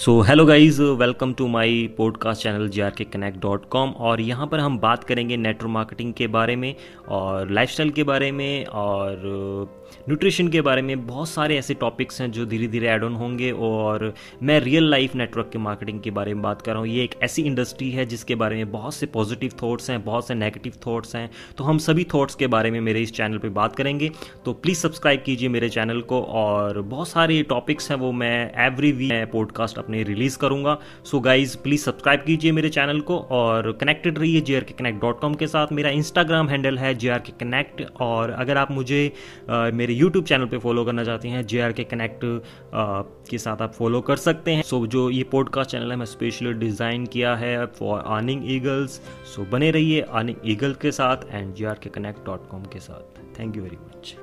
So hello guys welcome to my podcast channel J R K connect dot com और यहाँ पर हम बात करेंगे नेटवर्क मार्केटिंग के बारे में और लाइफस्टाइल के बारे में और न्यूट्रिशन के बारे में बहुत सारे ऐसे टॉपिक्स हैं जो धीरे धीरे एड ऑन होंगे और मैं रियल लाइफ नेटवर्क के मार्केटिंग के बारे में बात कर रहा हूँ। ये एक ऐसी इंडस्ट्री है जिसके बारे में बहुत से पॉजिटिव थॉट्स हैं, बहुत से नेगेटिव थॉट्स हैं। तो हम सभी थॉट्स के बारे में मेरे इस चैनल पर बात करेंगे। तो प्लीज़ सब्सक्राइब कीजिए मेरे चैनल को और बहुत सारे टॉपिक्स हैं वो मैं एवरी वीक पॉडकास्ट अपने रिलीज़ करूँगा। सो गाइज़ प्लीज़ सब्सक्राइब कीजिए मेरे चैनल को और कनेक्टेड रहिए जे के कनेक्ट डॉट कॉम के साथ। मेरा इंस्टाग्राम हैंडल है जे के कनेक्ट और अगर आप मुझे मेरे यूट्यूब चैनल पे फॉलो करना चाहते हैं जे आर के कनेक्ट के साथ आप फॉलो कर सकते हैं। सो so, जो ये पॉडकास्ट चैनल है मैं स्पेशली डिज़ाइन किया है फॉर अर्निंग ईगल्स सो बने रहिए अर्निंग ईगल के साथ and J R K connect dot com के साथ। Thank you very much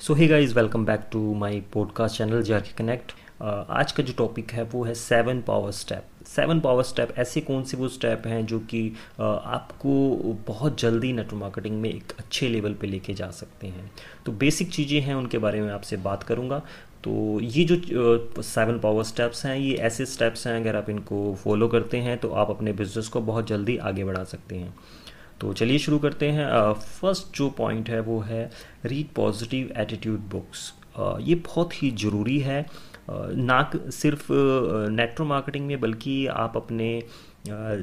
so hi guys welcome back to my podcast channel J R K connect आज का जो टॉपिक है, वो है seven power step seven power step ऐसे कौन से वो स्टेप हैं जो कि आपको बहुत जल्दी नेटवर्क मार्केटिंग में एक अच्छे लेवल पे लेके जा सकते हैं? तो बेसिक चीज़ें हैं, उनके बारे में आपसे बात करूँगा। तो ये जो सेवन पावर स्टेप्स हैं, ये ऐसे स्टेप्स हैं, अगर आप इनको फॉलो करते हैं तो आप अपने बिज़नेस को बहुत जल्दी आगे बढ़ा सकते हैं। तो चलिए शुरू करते हैं। फ़र्स्ट जो पॉइंट है, वो है रीड पॉजिटिव एटीट्यूड बुक्स ये बहुत ही ज़रूरी है। ना सिर्फ़ नेटवर्क मार्केटिंग में, बल्कि आप अपने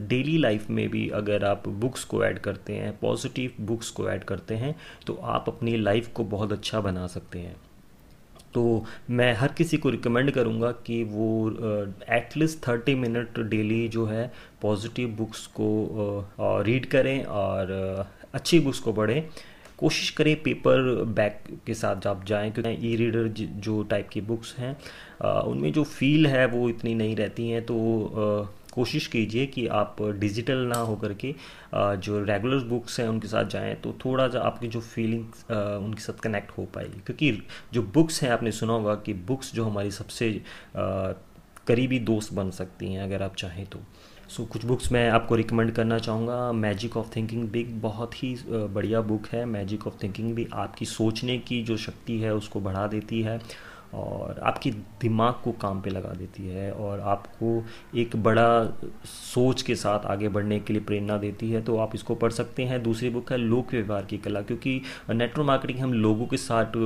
डेली लाइफ में भी अगर आप बुक्स को ऐड करते हैं पॉजिटिव बुक्स को ऐड करते हैं तो आप अपनी लाइफ को बहुत अच्छा बना सकते हैं। तो मैं हर किसी को रिकमेंड करूँगा कि वो एटलीस्ट थर्टी मिनट डेली जो है पॉजिटिव बुक्स को रीड करें और अच्छी बुक्स को पढ़ें। कोशिश करें पेपर बैक के साथ आप जाएँ, क्योंकि ई रीडर जो टाइप की बुक्स हैं उनमें जो फील है वो इतनी नहीं रहती हैं तो कोशिश कीजिए कि आप डिजिटल ना हो करके जो रेगुलर बुक्स हैं उनके साथ जाएँ तो थोड़ा सा आपकी जो फीलिंग्स उनके साथ कनेक्ट हो पाएगी। क्योंकि जो बुक्स हैं, आपने सुना होगा कि बुक्स जो हमारी सबसे करीबी दोस्त बन सकती हैं, अगर आप चाहें तो। सो so, कुछ बुक्स मैं आपको रिकमेंड करना चाहूँगा। मैजिक ऑफ़ थिंकिंग बिग बहुत ही बढ़िया बुक है। मैजिक ऑफ़ थिंकिंग भी आपकी सोचने की जो शक्ति है उसको बढ़ा देती है। और आपकी दिमाग को काम पे लगा देती है और आपको एक बड़ा सोच के साथ आगे बढ़ने के लिए प्रेरणा देती है तो आप इसको पढ़ सकते हैं। दूसरी बुक है लोक व्यवहार की कला, क्योंकि नेटवर्क मार्केटिंग हम लोगों के साथ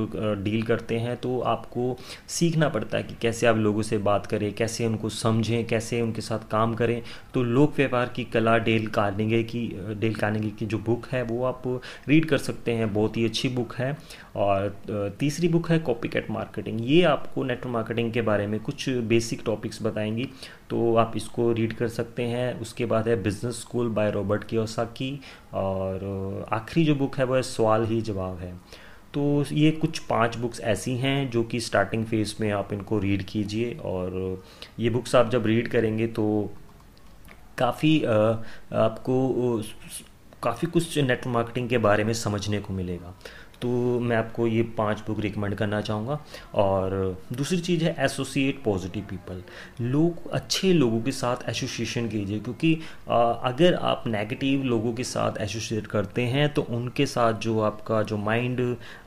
डील करते हैं तो आपको सीखना पड़ता है कि कैसे आप लोगों से बात करें, कैसे उनको समझें, कैसे उनके साथ काम करें। तो लोक व्यवहार की कला डेल कार्निगे की, डेल कार्निगे की जो बुक है, वो आप रीड कर सकते हैं, बहुत ही अच्छी बुक है। और तीसरी बुक है कॉपी कैट मार्केटिंग ये आपको नेटवर्क मार्केटिंग के बारे में कुछ बेसिक टॉपिक्स बताएँगी। तो आप इसको रीड कर सकते हैं। उसके बाद है बिज़नेस स्कूल बाय रॉबर्ट की और आखिरी जो बुक है वो है सवाल ही जवाब है। तो ये कुछ पाँच बुक्स ऐसी हैं जो कि स्टार्टिंग फ़ेज़ में आप इनको रीड कीजिए और ये बुक्स आप जब रीड करेंगे तो काफ़ी आपको काफ़ी कुछ नेटवर्क मार्केटिंग के बारे में समझने को मिलेगा। तो मैं आपको ये पाँच बुक रिकमेंड करना चाहूँगा। और दूसरी चीज़ है एसोसिएट पॉजिटिव पीपल लोग अच्छे लोगों के साथ एसोसिएशन कीजिए, क्योंकि अगर आप नेगेटिव लोगों के साथ एसोसिएट करते हैं तो उनके साथ जो आपका, जो माइंड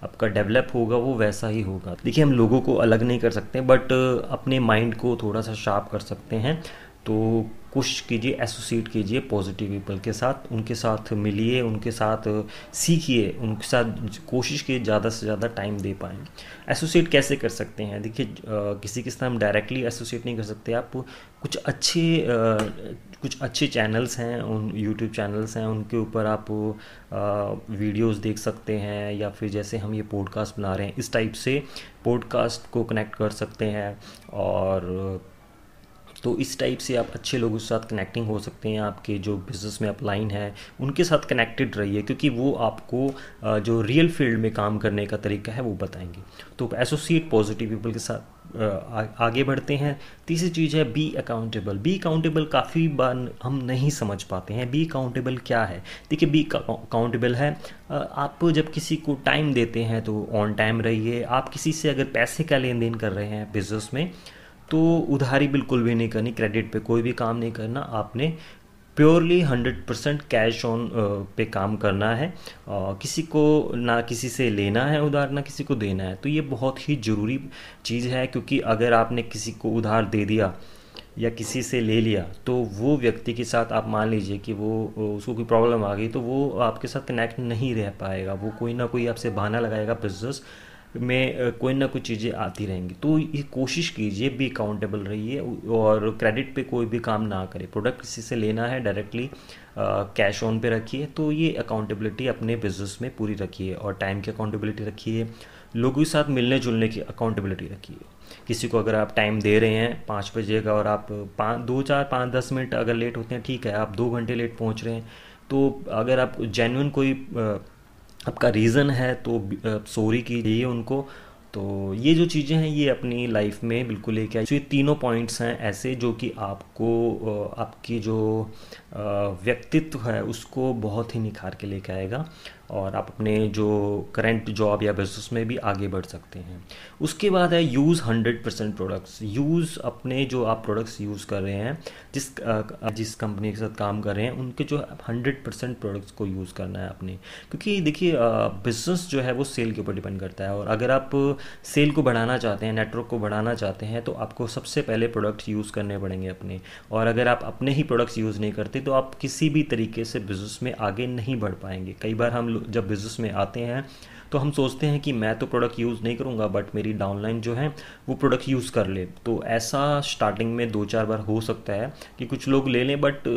आपका डेवलप होगा, वो वैसा ही होगा। देखिए, हम लोगों को अलग नहीं कर सकते बट अपने माइंड को थोड़ा सा शार्प कर सकते हैं। तो कोशिश कीजिए एसोसिएट कीजिए पॉजिटिव पीपल के साथ, उनके साथ मिलिए, उनके साथ सीखिए, उनके साथ कोशिश कीजिए ज़्यादा से ज़्यादा टाइम दे पाएँ। एसोसिएट कैसे कर सकते हैं? देखिए किसी के साथ हम डायरेक्टली एसोसिएट नहीं कर सकते। आप कुछ अच्छे कुछ अच्छे चैनल्स हैं, उन यूट्यूब चैनल्स हैं, उनके ऊपर आप वीडियोस देख सकते हैं, या फिर जैसे हम ये पॉडकास्ट बना रहे हैं, इस टाइप से पॉडकास्ट को कनेक्ट कर सकते हैं, और तो इस टाइप से आप अच्छे लोगों के साथ कनेक्टिंग हो सकते हैं, आपके जो बिज़नेस में अपलाइन है, उनके साथ कनेक्टेड रहिए, क्योंकि वो आपको जो रियल फ़ील्ड में काम करने का तरीका है वो बताएँगे। तो एसोसिएट पॉजिटिव पीपल के साथ आगे बढ़ते हैं। तीसरी चीज़ है बी अकाउंटेबल बी अकाउंटेबल काफ़ी बार हम नहीं समझ पाते हैं। बी अकाउंटेबल क्या है? देखिए बी अकाउंटेबल है आप जब किसी को टाइम देते हैं तो ऑन टाइम रहिए। आप किसी से अगर पैसे का लेन देन कर रहे हैं बिज़नेस में तो उधारी बिल्कुल भी नहीं करनी क्रेडिट पे कोई भी काम नहीं करना, आपने purely hundred percent cash on pay काम करना है। किसी को ना किसी से लेना है उधार, ना किसी को देना है। तो ये बहुत ही ज़रूरी चीज़ है, क्योंकि अगर आपने किसी को उधार दे दिया या किसी से ले लिया तो वो व्यक्ति के साथ आप मान लीजिए कि वो उसको कोई प्रॉब्लम आ गई तो वो आपके साथ कनेक्ट नहीं रह पाएगा। वो कोई ना कोई आपसे बहाना लगाएगा बिज़नेस में कोई ना कोई चीज़ें आती रहेंगी। तो ये कोशिश कीजिए भी अकाउंटेबल रहिए और क्रेडिट पे कोई भी काम ना करे। प्रोडक्ट किसी से लेना है डायरेक्टली कैश ऑन पे रखिए तो ये अकाउंटेबिलिटी अपने बिज़नेस में पूरी रखिए और टाइम की अकाउंटेबिलिटी रखिए। लोगों के साथ मिलने जुलने की अकाउंटेबिलिटी रखिए। किसी को अगर आप टाइम दे रहे हैं पाँच बजे का और आप पाँच दो, चार, पाँच, दस मिनट अगर लेट होते हैं, ठीक है, आप दो घंटे लेट पहुँच रहे हैं। तो अगर आप जेन्यन कोई आपका रीज़न है तो सॉरी कीजिए उनको। तो ये जो चीज़ें हैं, ये अपनी लाइफ में बिल्कुल लेके तो ये तीनों पॉइंट्स हैं ऐसे जो कि आपको आपकी जो व्यक्तित्व है, उसको बहुत ही निखार के लेके आएगा। और आप अपने जो करंट जॉब या बिज़नेस में भी आगे बढ़ सकते हैं। उसके बाद है use hundred percent products use अपने जो आप प्रोडक्ट्स यूज़ कर रहे हैं, जिस जिस कंपनी के साथ काम कर रहे हैं, उनके जो हंड्रेड परसेंट प्रोडक्ट्स को यूज़ करना है आपने। क्योंकि देखिए बिज़नेस जो है वो सेल के ऊपर डिपेंड करता है और अगर आप सेल को बढ़ाना चाहते हैं नेटवर्क को बढ़ाना चाहते हैं तो आपको सबसे पहले प्रोडक्ट यूज़ करने पड़ेंगे अपने। और अगर आप अपने ही प्रोडक्ट्स यूज़ नहीं करते तो आप किसी भी तरीके से बिज़नेस में आगे नहीं बढ़ पाएँगे। कई बार हम जब बिज़नेस में आते हैं तो हम सोचते हैं कि मैं तो प्रोडक्ट यूज़ नहीं करूँगा बट मेरी डाउनलाइन जो है, वो प्रोडक्ट यूज़ कर ले। तो ऐसा स्टार्टिंग में दो चार बार हो सकता है कि कुछ लोग ले लें बट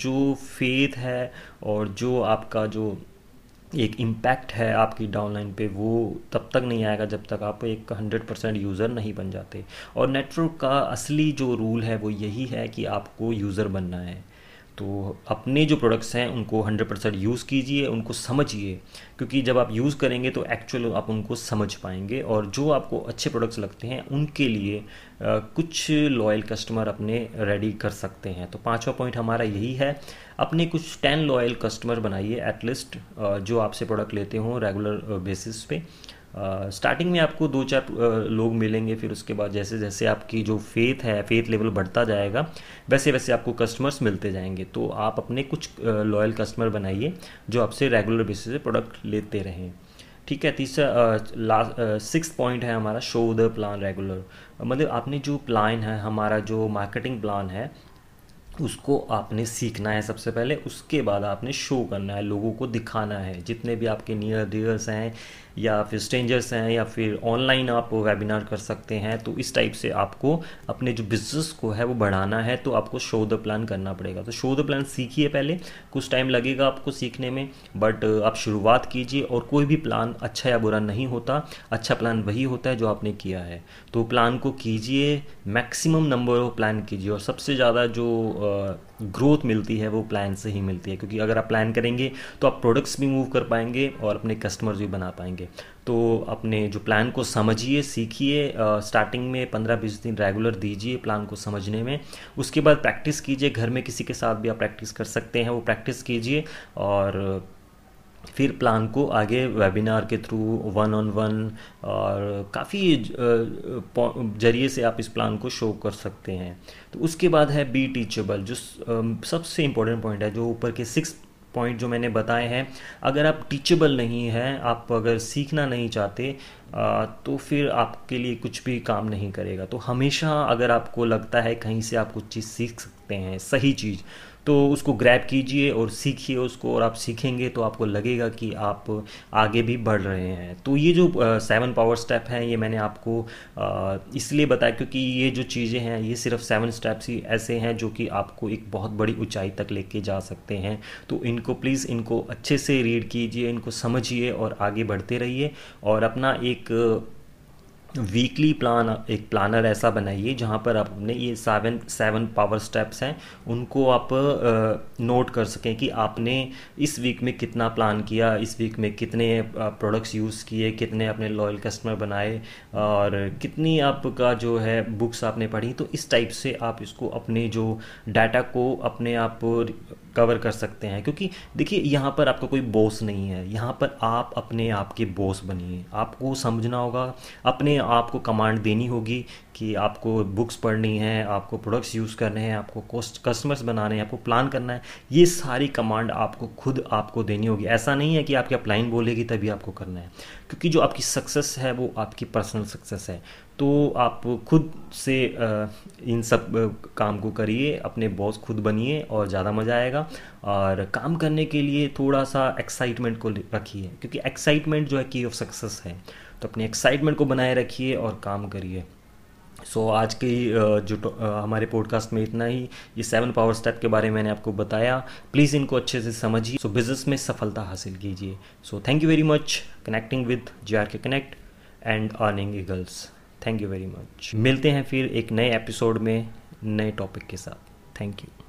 जो फेथ है और जो आपका जो एक इम्पैक्ट है आपकी डाउनलाइन पे, वो तब तक नहीं आएगा जब तक आप एक हंड्रेड परसेंट यूज़र नहीं बन जाते। और नेटवर्क का असली जो रूल है, वो यही है कि आपको यूज़र बनना है। तो अपने जो प्रोडक्ट्स हैं उनको 100 परसेंट यूज़ कीजिए उनको समझिए। क्योंकि जब आप यूज़ करेंगे तो एक्चुअल आप उनको समझ पाएँगे और जो आपको अच्छे प्रोडक्ट्स लगते हैं उनके लिए आ, कुछ लॉयल कस्टमर अपने रेडी कर सकते हैं। तो पांचवा पॉइंट हमारा यही है अपने कुछ टेन लॉयल कस्टमर बनाइए एटलीस्ट जो आपसे प्रोडक्ट लेते हों रेगुलर बेसिस पे। स्टार्टिंग में आपको दो चार लोग मिलेंगे, फिर उसके बाद जैसे जैसे आपकी जो फेथ है फेथ लेवल बढ़ता जाएगा, वैसे वैसे आपको कस्टमर्स मिलते जाएँगे। तो आप अपने कुछ लॉयल कस्टमर बनाइए, जो आपसे रेगुलर बेसिस पे प्रोडक्ट लेते रहें। ठीक है, तीसरा लास्ट सिक्स पॉइंट है हमारा शो द प्लान रेगुलर मतलब आपने जो प्लान है, हमारा जो मार्केटिंग प्लान है, उसको आपने सीखना है सबसे पहले, उसके बाद आपने शो करना है, लोगों को दिखाना है। जितने भी आपके नियर डियर्स हैं या फिर स्ट्रेंजर्स हैं या फिर ऑनलाइन आप वेबिनार कर सकते हैं तो इस टाइप से आपको अपने जो बिज़नेस को है वो बढ़ाना है तो आपको शो द प्लान करना पड़ेगा। तो शो द प्लान सीखिए पहले, कुछ टाइम लगेगा आपको सीखने में बट आप शुरुआत कीजिए और कोई भी प्लान अच्छा या बुरा नहीं होता अच्छा प्लान वही होता है जो आपने किया है। तो प्लान को कीजिए मैक्सिमम नंबर ऑफ़ प्लान कीजिए और सबसे ज़्यादा जो ग्रोथ मिलती है वो प्लान से ही मिलती है, क्योंकि अगर आप प्लान करेंगे तो आप प्रोडक्ट्स भी मूव कर पाएँगे और अपने कस्टमर्स भी बना पाएँगे। तो अपने जो प्लान को समझिए, सीखिए स्टार्टिंग में पंद्रह बीस दिन रेगुलर दीजिए प्लान को समझने में। उसके बाद प्रैक्टिस कीजिए, घर में किसी के साथ भी आप प्रैक्टिस कर सकते हैं, वो प्रैक्टिस कीजिए और फिर प्लान को आगे वेबिनार के थ्रू वन ऑन वन और काफ़ी ज़रिए से आप इस प्लान को शो कर सकते हैं। तो उसके बाद है बी टीचेबल जो सबसे इम्पोर्टेंट पॉइंट है, जो ऊपर के सिक्स पॉइंट जो मैंने बताए हैं, अगर आप टीचेबल नहीं हैं, आप अगर सीखना नहीं चाहते तो फिर आपके लिए कुछ भी काम नहीं करेगा। तो हमेशा अगर आपको लगता है कहीं से आप कुछ चीज़ सीख सकते हैं, सही चीज़ तो उसको ग्रैब कीजिए और सीखिए उसको और आप सीखेंगे तो आपको लगेगा कि आप आगे भी बढ़ रहे हैं। तो ये जो सेवन पावर स्टेप हैं, ये मैंने आपको इसलिए बताया क्योंकि ये जो चीज़ें हैं, ये सिर्फ़ सेवन स्टेप्स ही ऐसे हैं जो कि आपको एक बहुत बड़ी ऊंचाई तक लेके जा सकते हैं। तो इनको प्लीज़ इनको अच्छे से रीड कीजिए, इनको समझिए और आगे बढ़ते रहिए और अपना एक वीकली प्लान एक प्लानर ऐसा बनाइए, जहाँ पर आप अपने ये सेवन सेवन पावर स्टेप्स हैं, उनको आप नोट कर सकें कि आपने इस वीक में कितना प्लान किया, इस वीक में कितने प्रोडक्ट्स यूज़ किए, कितने अपने लॉयल कस्टमर बनाए, और कितनी आपका जो है बुक्स आपने पढ़ी तो इस टाइप से आप इसको अपने जो डाटा को अपने आप कवर कर सकते हैं, क्योंकि देखिए, यहाँ पर आपका कोई बॉस नहीं है। यहाँ पर आप अपने आप के बॉस बनिए। आपको समझना होगा, अपने आप को कमांड देनी होगी कि आपको बुक्स पढ़नी है, आपको प्रोडक्ट्स यूज़ करने हैं, आपको कस्टमर्स बनाने हैं, आपको प्लान करना है, ये सारी कमांड आपको खुद आपको देनी होगी। ऐसा नहीं है कि आपकी अपलाइन बोलेगी तभी आपको करना है। क्योंकि जो आपकी सक्सेस है, वो आपकी पर्सनल सक्सेस है। तो आप खुद से इन सब काम को करिए, अपने बॉस खुद बनिए और ज़्यादा मज़ा आएगा। और काम करने के लिए थोड़ा सा एक्साइटमेंट को रखिए। क्योंकि एक्साइटमेंट जो है की ऑफ़ सक्सेस है। तो अपने एक्साइटमेंट को बनाए रखिए और काम करिए। सो so, आज की जो हमारे पॉडकास्ट में इतना ही। ये सेवन पावर स्टेप के बारे में मैंने आपको बताया। प्लीज़ इनको अच्छे से समझिए। सो बिज़नेस में सफलता हासिल कीजिए। So thank you very much connecting with J R K connect and earning eagles thank you very much मिलते हैं फिर एक नए एपिसोड में नए टॉपिक के साथ। Thank you